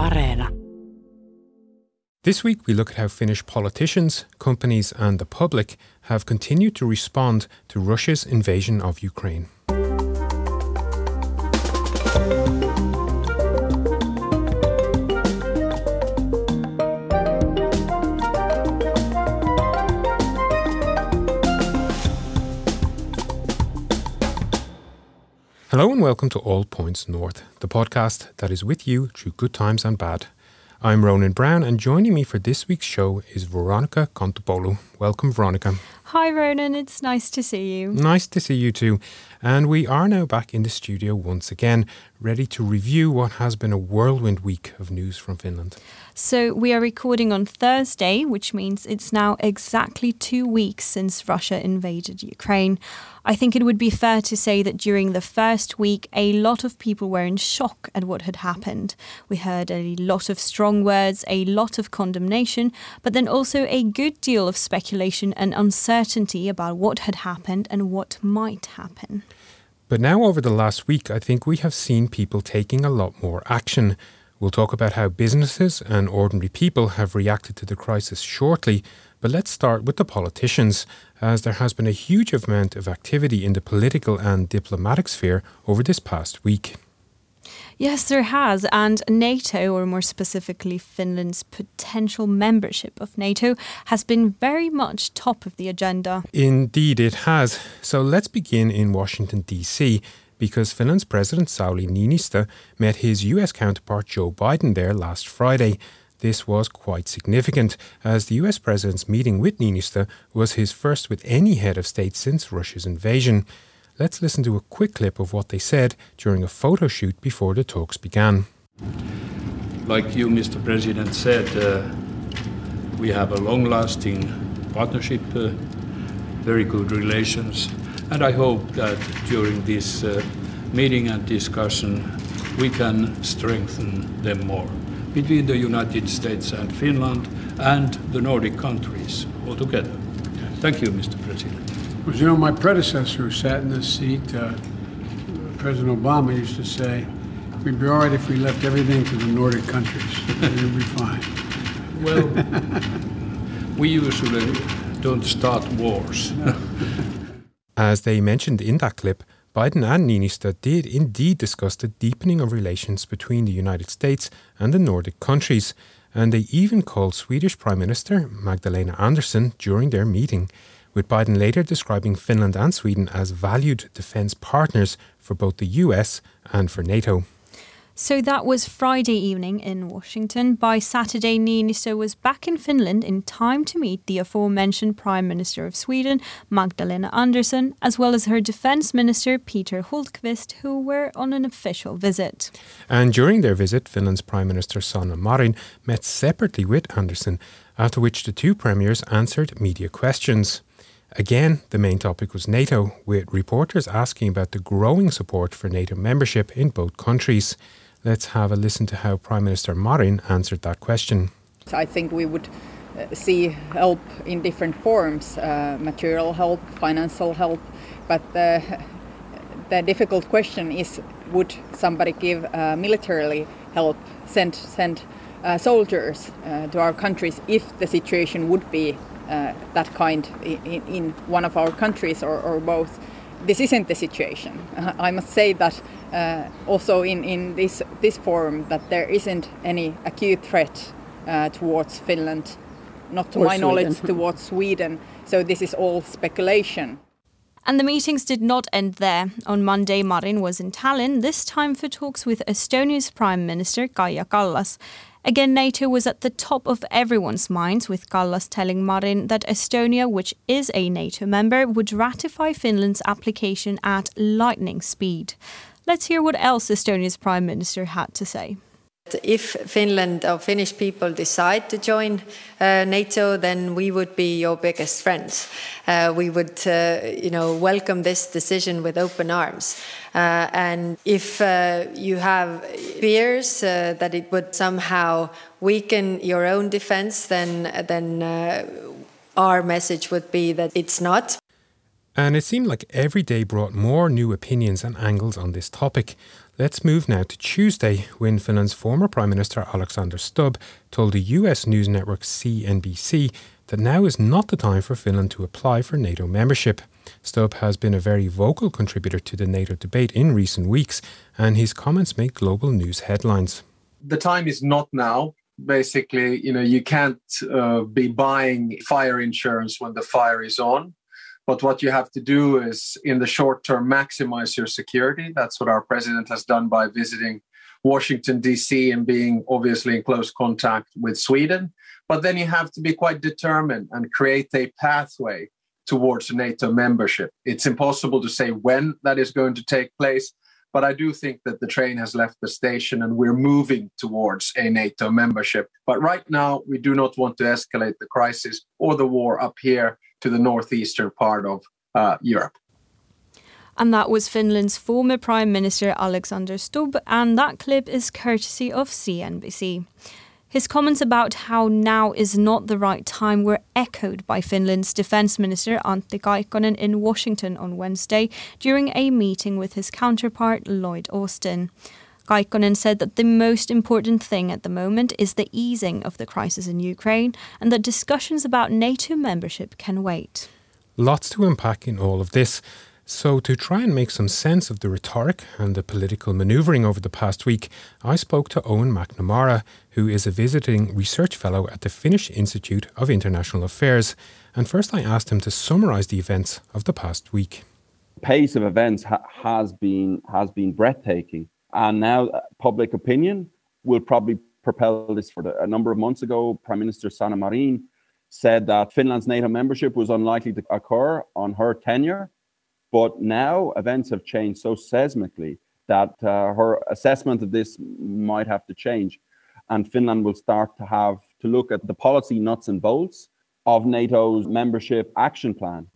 Areena. This week, we look at how Finnish politicians, companies, and the public have continued to respond to Russia's invasion of Ukraine. And welcome to All Points North, the podcast that is with you through good times and bad. I'm Ronan Browne, and joining me for this week's show is Veronica Kontopoulou. Welcome, Veronica. Hi, Ronan. It's nice to see you. Nice to see you too. And we are now back in the studio once again, ready to review what has been a whirlwind week of news from Finland. So, we are recording on Thursday, which means it's now exactly two weeks since Russia invaded Ukraine. I think it would be fair to say that during the first week, a lot of people were in shock at what had happened. We heard a lot of strong words, a lot of condemnation, but then also a good deal of speculation and uncertainty about what had happened and what might happen. But now, over the last week, I think we have seen people taking a lot more action. We'll talk about how businesses and ordinary people have reacted to the crisis shortly, but let's start with the politicians, as there has been a huge amount of activity in the political and diplomatic sphere over this past week. Yes, there has. And NATO, or more specifically Finland's potential membership of NATO, has been very much top of the agenda. Indeed, it has. So let's begin in Washington, D.C because Finland's President Sauli Niinistö met his US counterpart Joe Biden there last Friday. This was quite significant, as the US president's meeting with Niinistö was his first with any head of state since Russia's invasion. Let's listen to a quick clip of what they said during a photo shoot before the talks began. Like you, Mr. President, said, uh, we have a long lasting partnership, uh, very good relations and I hope that during this uh, meeting and discussion, we can strengthen them more between the United States and Finland and the Nordic countries altogether. Thank you, Mr. President. Well, you know, my predecessor who sat in this seat, uh, President Obama, used to say, we'd be all right if we left everything to the Nordic countries. And We'd be fine. Well, we usually don't start wars. As they mentioned in that clip, Biden and Niinistö did indeed discuss the deepening of relations between the United States and the Nordic countries, and they even called Swedish Prime Minister Magdalena Andersson during their meeting, with Biden later describing Finland and Sweden as valued defense partners for both the US and for NATO. So that was Friday evening in Washington. By Saturday, Niinistö was back in Finland in time to meet the aforementioned Prime Minister of Sweden, Magdalena Andersson, as well as her Defence Minister, Peter Hultqvist, who were on an official visit. And during their visit, Finland's Prime Minister Sanna Marin met separately with Andersson, after which the two premiers answered media questions. Again, the main topic was NATO, with reporters asking about the growing support for NATO membership in both countries. Let's have a listen to how Prime Minister Marin answered that question. I think we would uh, see help in different forms uh, material help, financial help, but the, the difficult question is would somebody give uh, militarily help, send, send uh, soldiers uh, to our countries if the situation would be uh, that kind in, in, one of our countries or, or both? This isn't the situation. I must say that uh, also in, in this, this forum that there isn't any acute threat uh, towards Finland, not to or my Sweden. knowledge, towards Sweden. So this is all speculation. And the meetings did not end there. On Monday, Marin was in Tallinn, this time for talks with Estonia's Prime Minister Kaja Kallas. Again, NATO was at the top of everyone's minds, with Kallas telling Marin that Estonia, which is a NATO member, would ratify Finland's application at lightning speed. Let's hear what else Estonia's Prime Minister had to say. If Finland or Finnish people decide to join uh, NATO, then we would be your biggest friends. Uh, we would, uh, you know, welcome this decision with open arms. Uh, and if uh, you have fears uh, that it would somehow weaken your own defense, then then our message would be that it's not. And it seemed like every day brought more new opinions and angles on this topic. Let's move now to Tuesday when Finland's former Prime Minister Alexander Stubb told the US news network CNBC that now is not the time for Finland to apply for NATO membership. Stubb has been a very vocal contributor to the NATO debate in recent weeks, and his comments make global news headlines. The time is not now. Basically, you know, you can't uh, be buying fire insurance when the fire is on. But what you have to do is, in the short term, maximize your security. That's what our president has done by visiting Washington, D.C., and being obviously in close contact with Sweden. But then you have to be quite determined and create a pathway towards NATO membership. It's impossible to say when that is going to take place, but I do think that the train has left the station and we're moving towards a NATO membership. But right now, we do not want to escalate the crisis or the war up here to the northeastern part of uh, Europe. And that was Finland's former Prime Minister Alexander Stubb, and that clip is courtesy of CNBC. His comments about how now is not the right time were echoed by Finland's Defence Minister Antti Kaikkonen in Washington on Wednesday during a meeting with his counterpart Lloyd Austin. Kaikkonen said that the most important thing at the moment is the easing of the crisis in Ukraine and that discussions about NATO membership can wait. Lots to unpack in all of this. So, to try and make some sense of the rhetoric and the political manoeuvring over the past week, I spoke to Owen McNamara, who is a visiting research fellow at the Finnish Institute of International Affairs. And first, I asked him to summarise the events of the past week. Pace of events ha- has been has been breathtaking. And now uh, public opinion will probably propel this for a number of months ago. Prime Minister Sanna Marin said that Finland's NATO membership was unlikely to occur on her tenure. But now events have changed so seismically that uh, her assessment of this might have to change. And Finland will start to have to look at the policy nuts and bolts of NATO's membership action plan.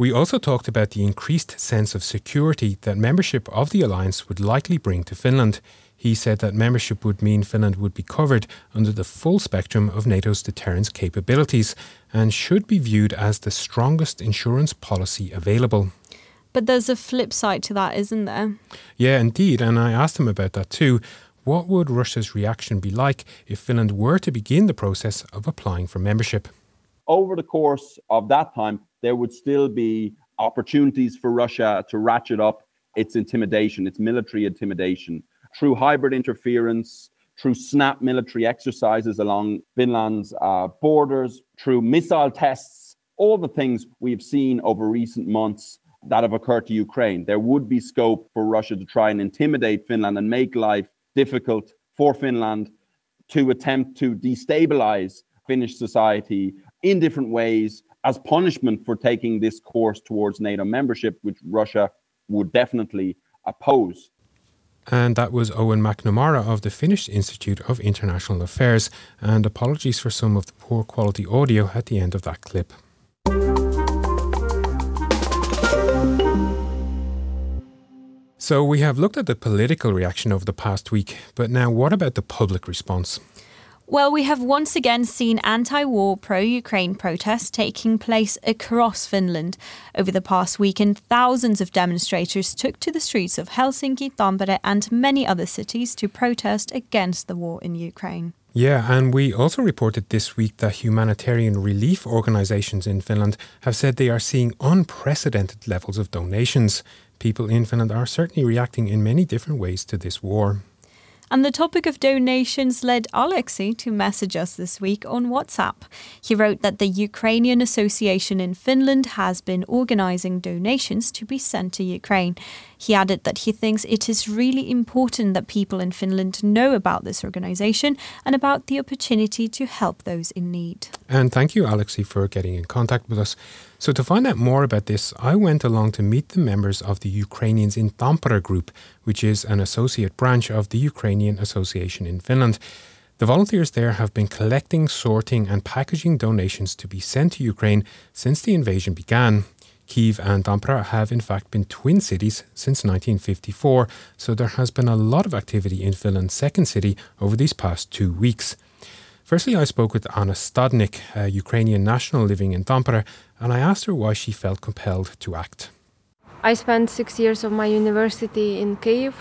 We also talked about the increased sense of security that membership of the alliance would likely bring to Finland. He said that membership would mean Finland would be covered under the full spectrum of NATO's deterrence capabilities and should be viewed as the strongest insurance policy available. But there's a flip side to that, isn't there? Yeah, indeed. And I asked him about that too. What would Russia's reaction be like if Finland were to begin the process of applying for membership? Over the course of that time, there would still be opportunities for Russia to ratchet up its intimidation, its military intimidation, through hybrid interference, through snap military exercises along Finland's uh, borders, through missile tests, all the things we've seen over recent months that have occurred to Ukraine. There would be scope for Russia to try and intimidate Finland and make life difficult for Finland to attempt to destabilize Finnish society in different ways as punishment for taking this course towards NATO membership, which Russia would definitely oppose. And that was Owen McNamara of the Finnish Institute of International Affairs. And apologies for some of the poor quality audio at the end of that clip. So we have looked at the political reaction over the past week, but now what about the public response? Well, we have once again seen anti war, pro Ukraine protests taking place across Finland. Over the past week, and thousands of demonstrators took to the streets of Helsinki, Tampere, and many other cities to protest against the war in Ukraine. Yeah, and we also reported this week that humanitarian relief organizations in Finland have said they are seeing unprecedented levels of donations. People in Finland are certainly reacting in many different ways to this war. And the topic of donations led Alexei to message us this week on WhatsApp. He wrote that the Ukrainian Association in Finland has been organising donations to be sent to Ukraine. He added that he thinks it is really important that people in Finland know about this organisation and about the opportunity to help those in need. And thank you, Alexei, for getting in contact with us. So, to find out more about this, I went along to meet the members of the Ukrainians in Tampere group, which is an associate branch of the Ukrainian Association in Finland. The volunteers there have been collecting, sorting, and packaging donations to be sent to Ukraine since the invasion began. Kiev and Tampere have in fact been twin cities since 1954, so there has been a lot of activity in Finland's second city over these past two weeks. Firstly, I spoke with Anna Stadnik, a Ukrainian national living in Tampere, and I asked her why she felt compelled to act. I spent six years of my university in Kiev,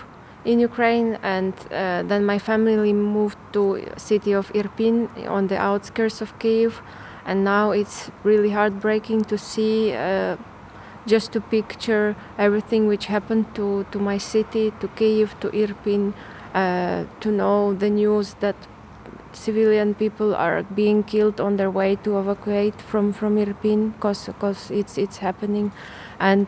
in Ukraine, and uh, then my family moved to city of Irpin on the outskirts of Kiev, and now it's really heartbreaking to see. Uh, just to picture everything which happened to, to my city, to Kiev, to Irpin, uh, to know the news that civilian people are being killed on their way to evacuate from, from Irpin because it's, it's happening. And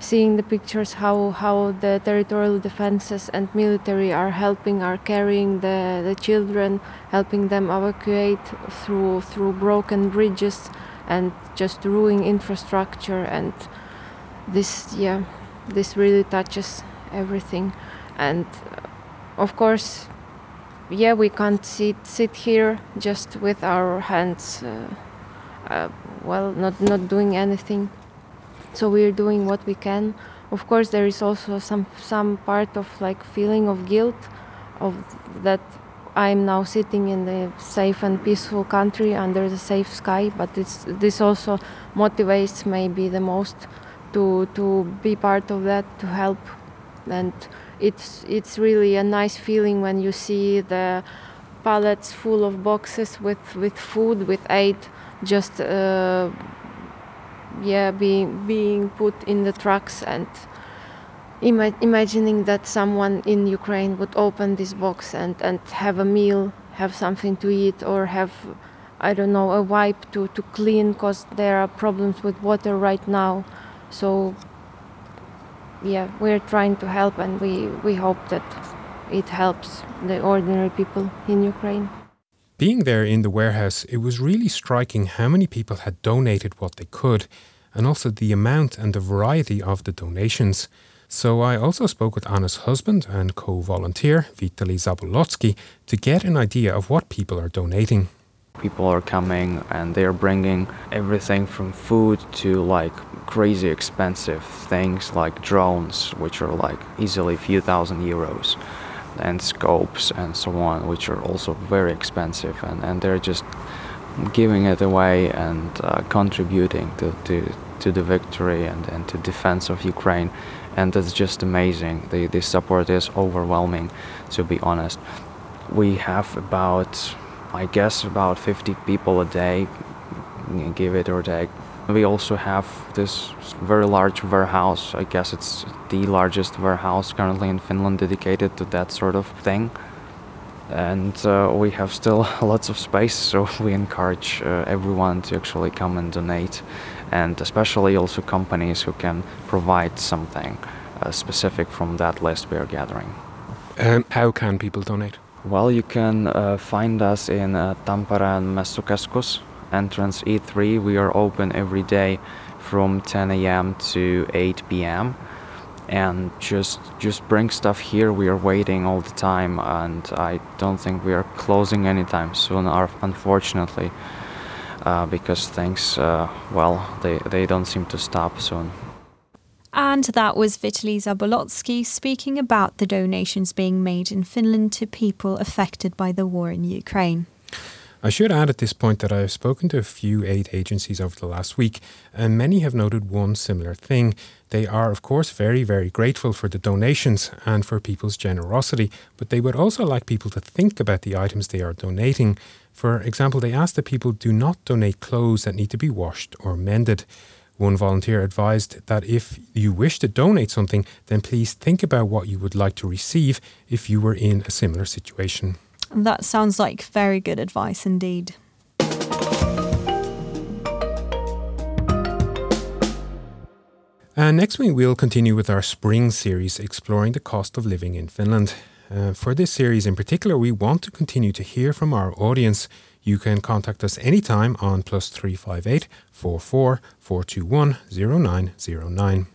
seeing the pictures how, how the territorial defenses and military are helping, are carrying the, the children, helping them evacuate through, through broken bridges and just ruining infrastructure and this yeah this really touches everything. And uh, of course yeah we can't sit sit here just with our hands uh, uh, well not not doing anything. So we're doing what we can. Of course there is also some some part of like feeling of guilt of that I'm now sitting in the safe and peaceful country under the safe sky, but this also motivates maybe the most to to be part of that, to help, and it's it's really a nice feeling when you see the pallets full of boxes with with food, with aid, just uh, yeah being being put in the trucks and Ima- imagining that someone in Ukraine would open this box and, and have a meal, have something to eat, or have, I don't know, a wipe to, to clean because there are problems with water right now. So, yeah, we're trying to help and we, we hope that it helps the ordinary people in Ukraine. Being there in the warehouse, it was really striking how many people had donated what they could, and also the amount and the variety of the donations. So I also spoke with Anna's husband and co volunteer, Vitaly Zabolotsky, to get an idea of what people are donating. People are coming and they're bringing everything from food to like crazy expensive things like drones, which are like easily a few thousand euros, and scopes and so on, which are also very expensive. And, and they're just giving it away and uh, contributing to, to, to the victory and, and to defense of Ukraine and it's just amazing. The, the support is overwhelming, to be honest. We have about, I guess, about 50 people a day, give it or take. We also have this very large warehouse. I guess it's the largest warehouse currently in Finland dedicated to that sort of thing. And uh, we have still lots of space, so we encourage uh, everyone to actually come and donate and especially also companies who can provide something uh, specific from that list we are gathering. How can people donate? Well, you can uh, find us in uh, Tampere and Messukeskus, entrance E3. We are open every day from 10 a.m. to 8 p.m. And just just bring stuff here. We are waiting all the time, and I don't think we are closing anytime soon. Unfortunately, uh, because things, uh, well, they, they don't seem to stop soon. And that was Vitaly Zabolotsky speaking about the donations being made in Finland to people affected by the war in Ukraine. I should add at this point that I have spoken to a few aid agencies over the last week, and many have noted one similar thing. They are, of course, very, very grateful for the donations and for people's generosity, but they would also like people to think about the items they are donating. For example, they ask that people do not donate clothes that need to be washed or mended. One volunteer advised that if you wish to donate something, then please think about what you would like to receive if you were in a similar situation. That sounds like very good advice indeed. And next week, we'll continue with our spring series exploring the cost of living in Finland. Uh, for this series in particular, we want to continue to hear from our audience. You can contact us anytime on plus 358 44 421 0909.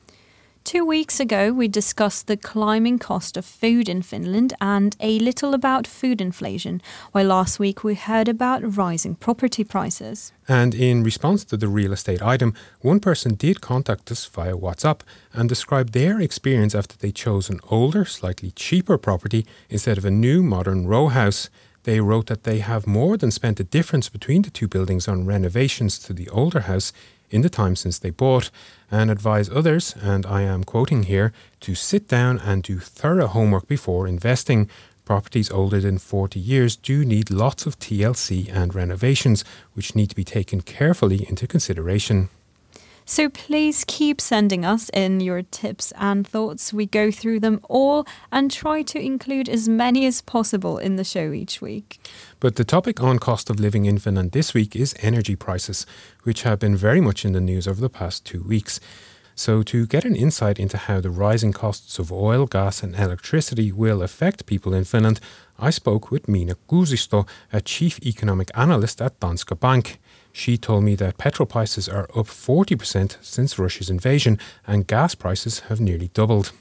Two weeks ago, we discussed the climbing cost of food in Finland and a little about food inflation, while last week we heard about rising property prices. And in response to the real estate item, one person did contact us via WhatsApp and describe their experience after they chose an older, slightly cheaper property instead of a new modern row house. They wrote that they have more than spent the difference between the two buildings on renovations to the older house in the time since they bought and advise others, and I am quoting here, to sit down and do thorough homework before investing. Properties older than 40 years do need lots of TLC and renovations, which need to be taken carefully into consideration. So please keep sending us in your tips and thoughts. We go through them all and try to include as many as possible in the show each week. But the topic on cost of living in Finland this week is energy prices, which have been very much in the news over the past two weeks. So, to get an insight into how the rising costs of oil, gas, and electricity will affect people in Finland, I spoke with Minna Kuusisto, a chief economic analyst at Danske Bank. She told me that petrol prices are up 40% since Russia's invasion and gas prices have nearly doubled.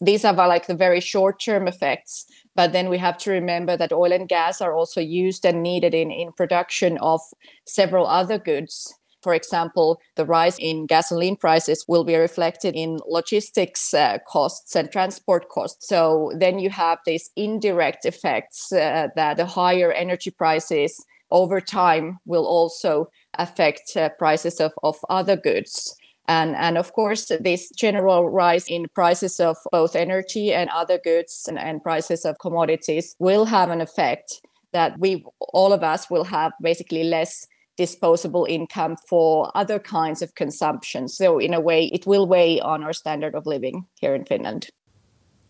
These are like the very short term effects. But then we have to remember that oil and gas are also used and needed in, in production of several other goods. For example, the rise in gasoline prices will be reflected in logistics uh, costs and transport costs. So then you have these indirect effects uh, that the higher energy prices over time will also affect uh, prices of, of other goods. And, and of course, this general rise in prices of both energy and other goods and, and prices of commodities will have an effect that we, all of us, will have basically less disposable income for other kinds of consumption. So, in a way, it will weigh on our standard of living here in Finland.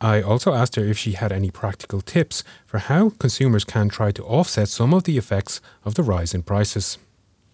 I also asked her if she had any practical tips for how consumers can try to offset some of the effects of the rise in prices.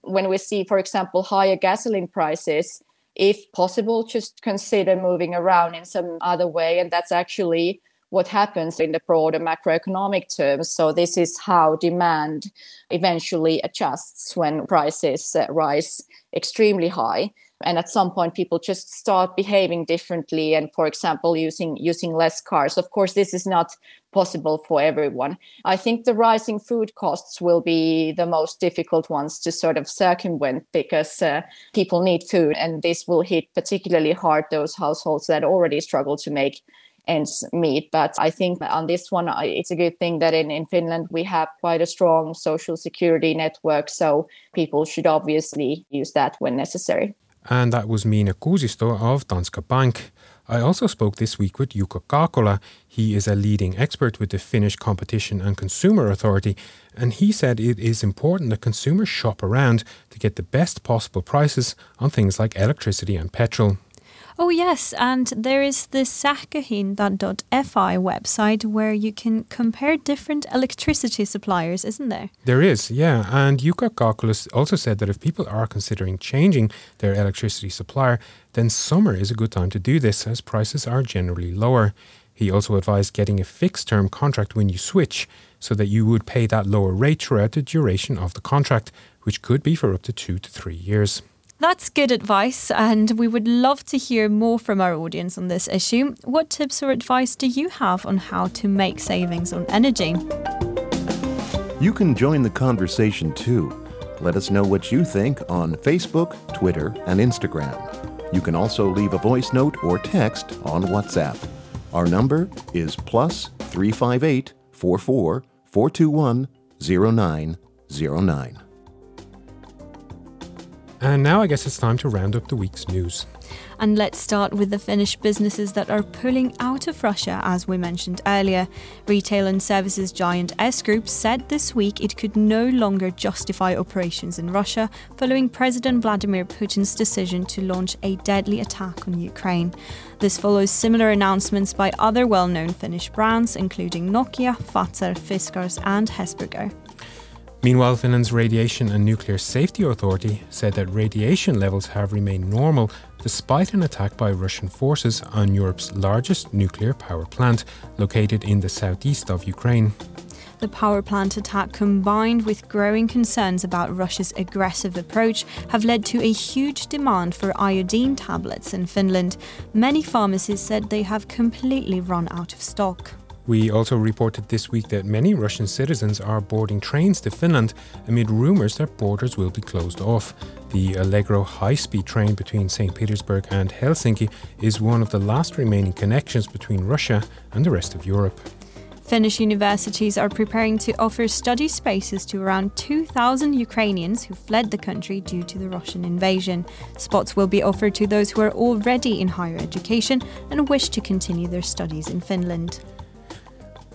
When we see, for example, higher gasoline prices, if possible, just consider moving around in some other way. And that's actually what happens in the broader macroeconomic terms. So, this is how demand eventually adjusts when prices rise extremely high and at some point people just start behaving differently and for example using using less cars of course this is not possible for everyone i think the rising food costs will be the most difficult ones to sort of circumvent because uh, people need food and this will hit particularly hard those households that already struggle to make ends meet. But I think on this one, it's a good thing that in, in Finland we have quite a strong social security network. So people should obviously use that when necessary and that was Minna Kuusisto of Danske Bank. I also spoke this week with Jukka Kaakola. He is a leading expert with the Finnish Competition and Consumer Authority, and he said it is important that consumers shop around to get the best possible prices on things like electricity and petrol. Oh, yes, and there is the sähköhinta.fi website where you can compare different electricity suppliers, isn't there? There is, yeah. And Jukka Kaakola also said that if people are considering changing their electricity supplier, then summer is a good time to do this as prices are generally lower. He also advised getting a fixed term contract when you switch so that you would pay that lower rate throughout the duration of the contract, which could be for up to two to three years. That's good advice, and we would love to hear more from our audience on this issue. What tips or advice do you have on how to make savings on energy? You can join the conversation too. Let us know what you think on Facebook, Twitter, and Instagram. You can also leave a voice note or text on WhatsApp. Our number is plus 358 44 421 0909. And now I guess it's time to round up the week's news. And let's start with the Finnish businesses that are pulling out of Russia, as we mentioned earlier. Retail and services giant S Group said this week it could no longer justify operations in Russia following President Vladimir Putin's decision to launch a deadly attack on Ukraine. This follows similar announcements by other well known Finnish brands, including Nokia, Fazer, Fiskars, and Hesburger. Meanwhile, Finland's Radiation and Nuclear Safety Authority said that radiation levels have remained normal despite an attack by Russian forces on Europe's largest nuclear power plant, located in the southeast of Ukraine. The power plant attack, combined with growing concerns about Russia's aggressive approach, have led to a huge demand for iodine tablets in Finland. Many pharmacies said they have completely run out of stock. We also reported this week that many Russian citizens are boarding trains to Finland amid rumors that borders will be closed off. The Allegro high speed train between St. Petersburg and Helsinki is one of the last remaining connections between Russia and the rest of Europe. Finnish universities are preparing to offer study spaces to around 2,000 Ukrainians who fled the country due to the Russian invasion. Spots will be offered to those who are already in higher education and wish to continue their studies in Finland.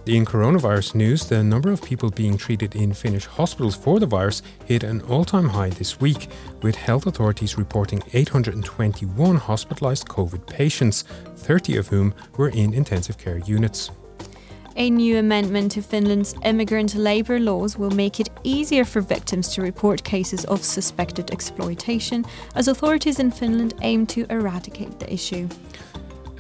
In coronavirus news, the number of people being treated in Finnish hospitals for the virus hit an all time high this week, with health authorities reporting 821 hospitalized COVID patients, 30 of whom were in intensive care units. A new amendment to Finland's immigrant labour laws will make it easier for victims to report cases of suspected exploitation, as authorities in Finland aim to eradicate the issue.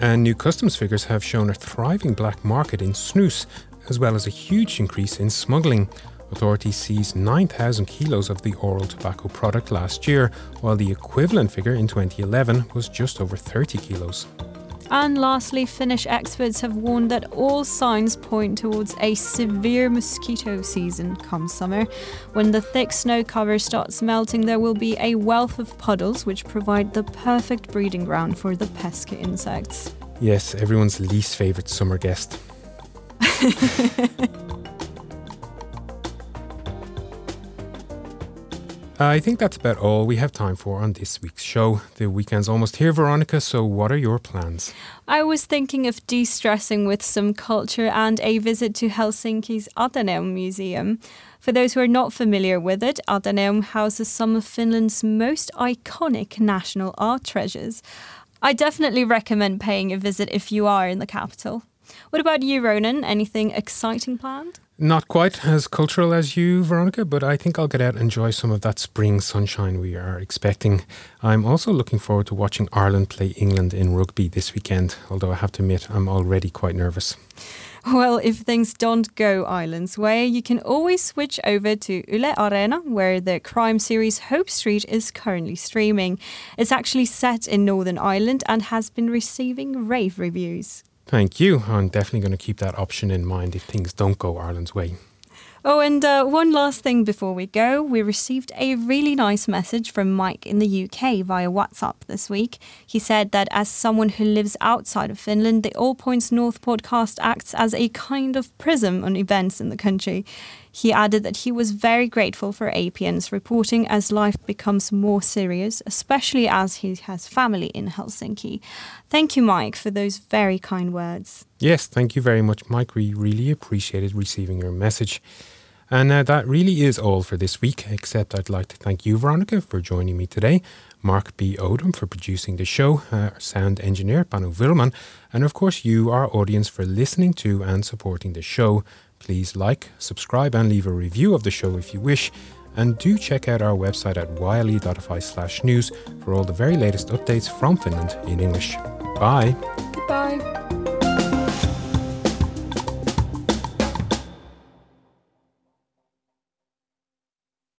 And new customs figures have shown a thriving black market in snus, as well as a huge increase in smuggling. Authorities seized 9,000 kilos of the oral tobacco product last year, while the equivalent figure in 2011 was just over 30 kilos. And lastly, Finnish experts have warned that all signs point towards a severe mosquito season come summer. When the thick snow cover starts melting, there will be a wealth of puddles which provide the perfect breeding ground for the pesky insects. Yes, everyone's least favourite summer guest. Uh, I think that's about all we have time for on this week's show. The weekend's almost here, Veronica, so what are your plans? I was thinking of de stressing with some culture and a visit to Helsinki's Ateneum Museum. For those who are not familiar with it, Ateneum houses some of Finland's most iconic national art treasures. I definitely recommend paying a visit if you are in the capital. What about you, Ronan? Anything exciting planned? Not quite as cultural as you, Veronica, but I think I'll get out and enjoy some of that spring sunshine we are expecting. I'm also looking forward to watching Ireland play England in rugby this weekend, although I have to admit I'm already quite nervous. Well, if things don't go Ireland's way, you can always switch over to Yle Areena, where the crime series Hope Street is currently streaming. It's actually set in Northern Ireland and has been receiving rave reviews. Thank you. I'm definitely going to keep that option in mind if things don't go Ireland's way. Oh, and uh, one last thing before we go. We received a really nice message from Mike in the UK via WhatsApp this week. He said that as someone who lives outside of Finland, the All Points North podcast acts as a kind of prism on events in the country. He added that he was very grateful for APN's reporting as life becomes more serious, especially as he has family in Helsinki. Thank you, Mike, for those very kind words. Yes, thank you very much, Mike. We really appreciated receiving your message. And uh, that really is all for this week, except I'd like to thank you, Veronica, for joining me today, Mark B. Odom for producing the show, uh, sound engineer Panu Willman, and of course you, our audience, for listening to and supporting the show. Please like, subscribe, and leave a review of the show if you wish. And do check out our website at yle.fi slash news for all the very latest updates from Finland in English. Bye. Goodbye.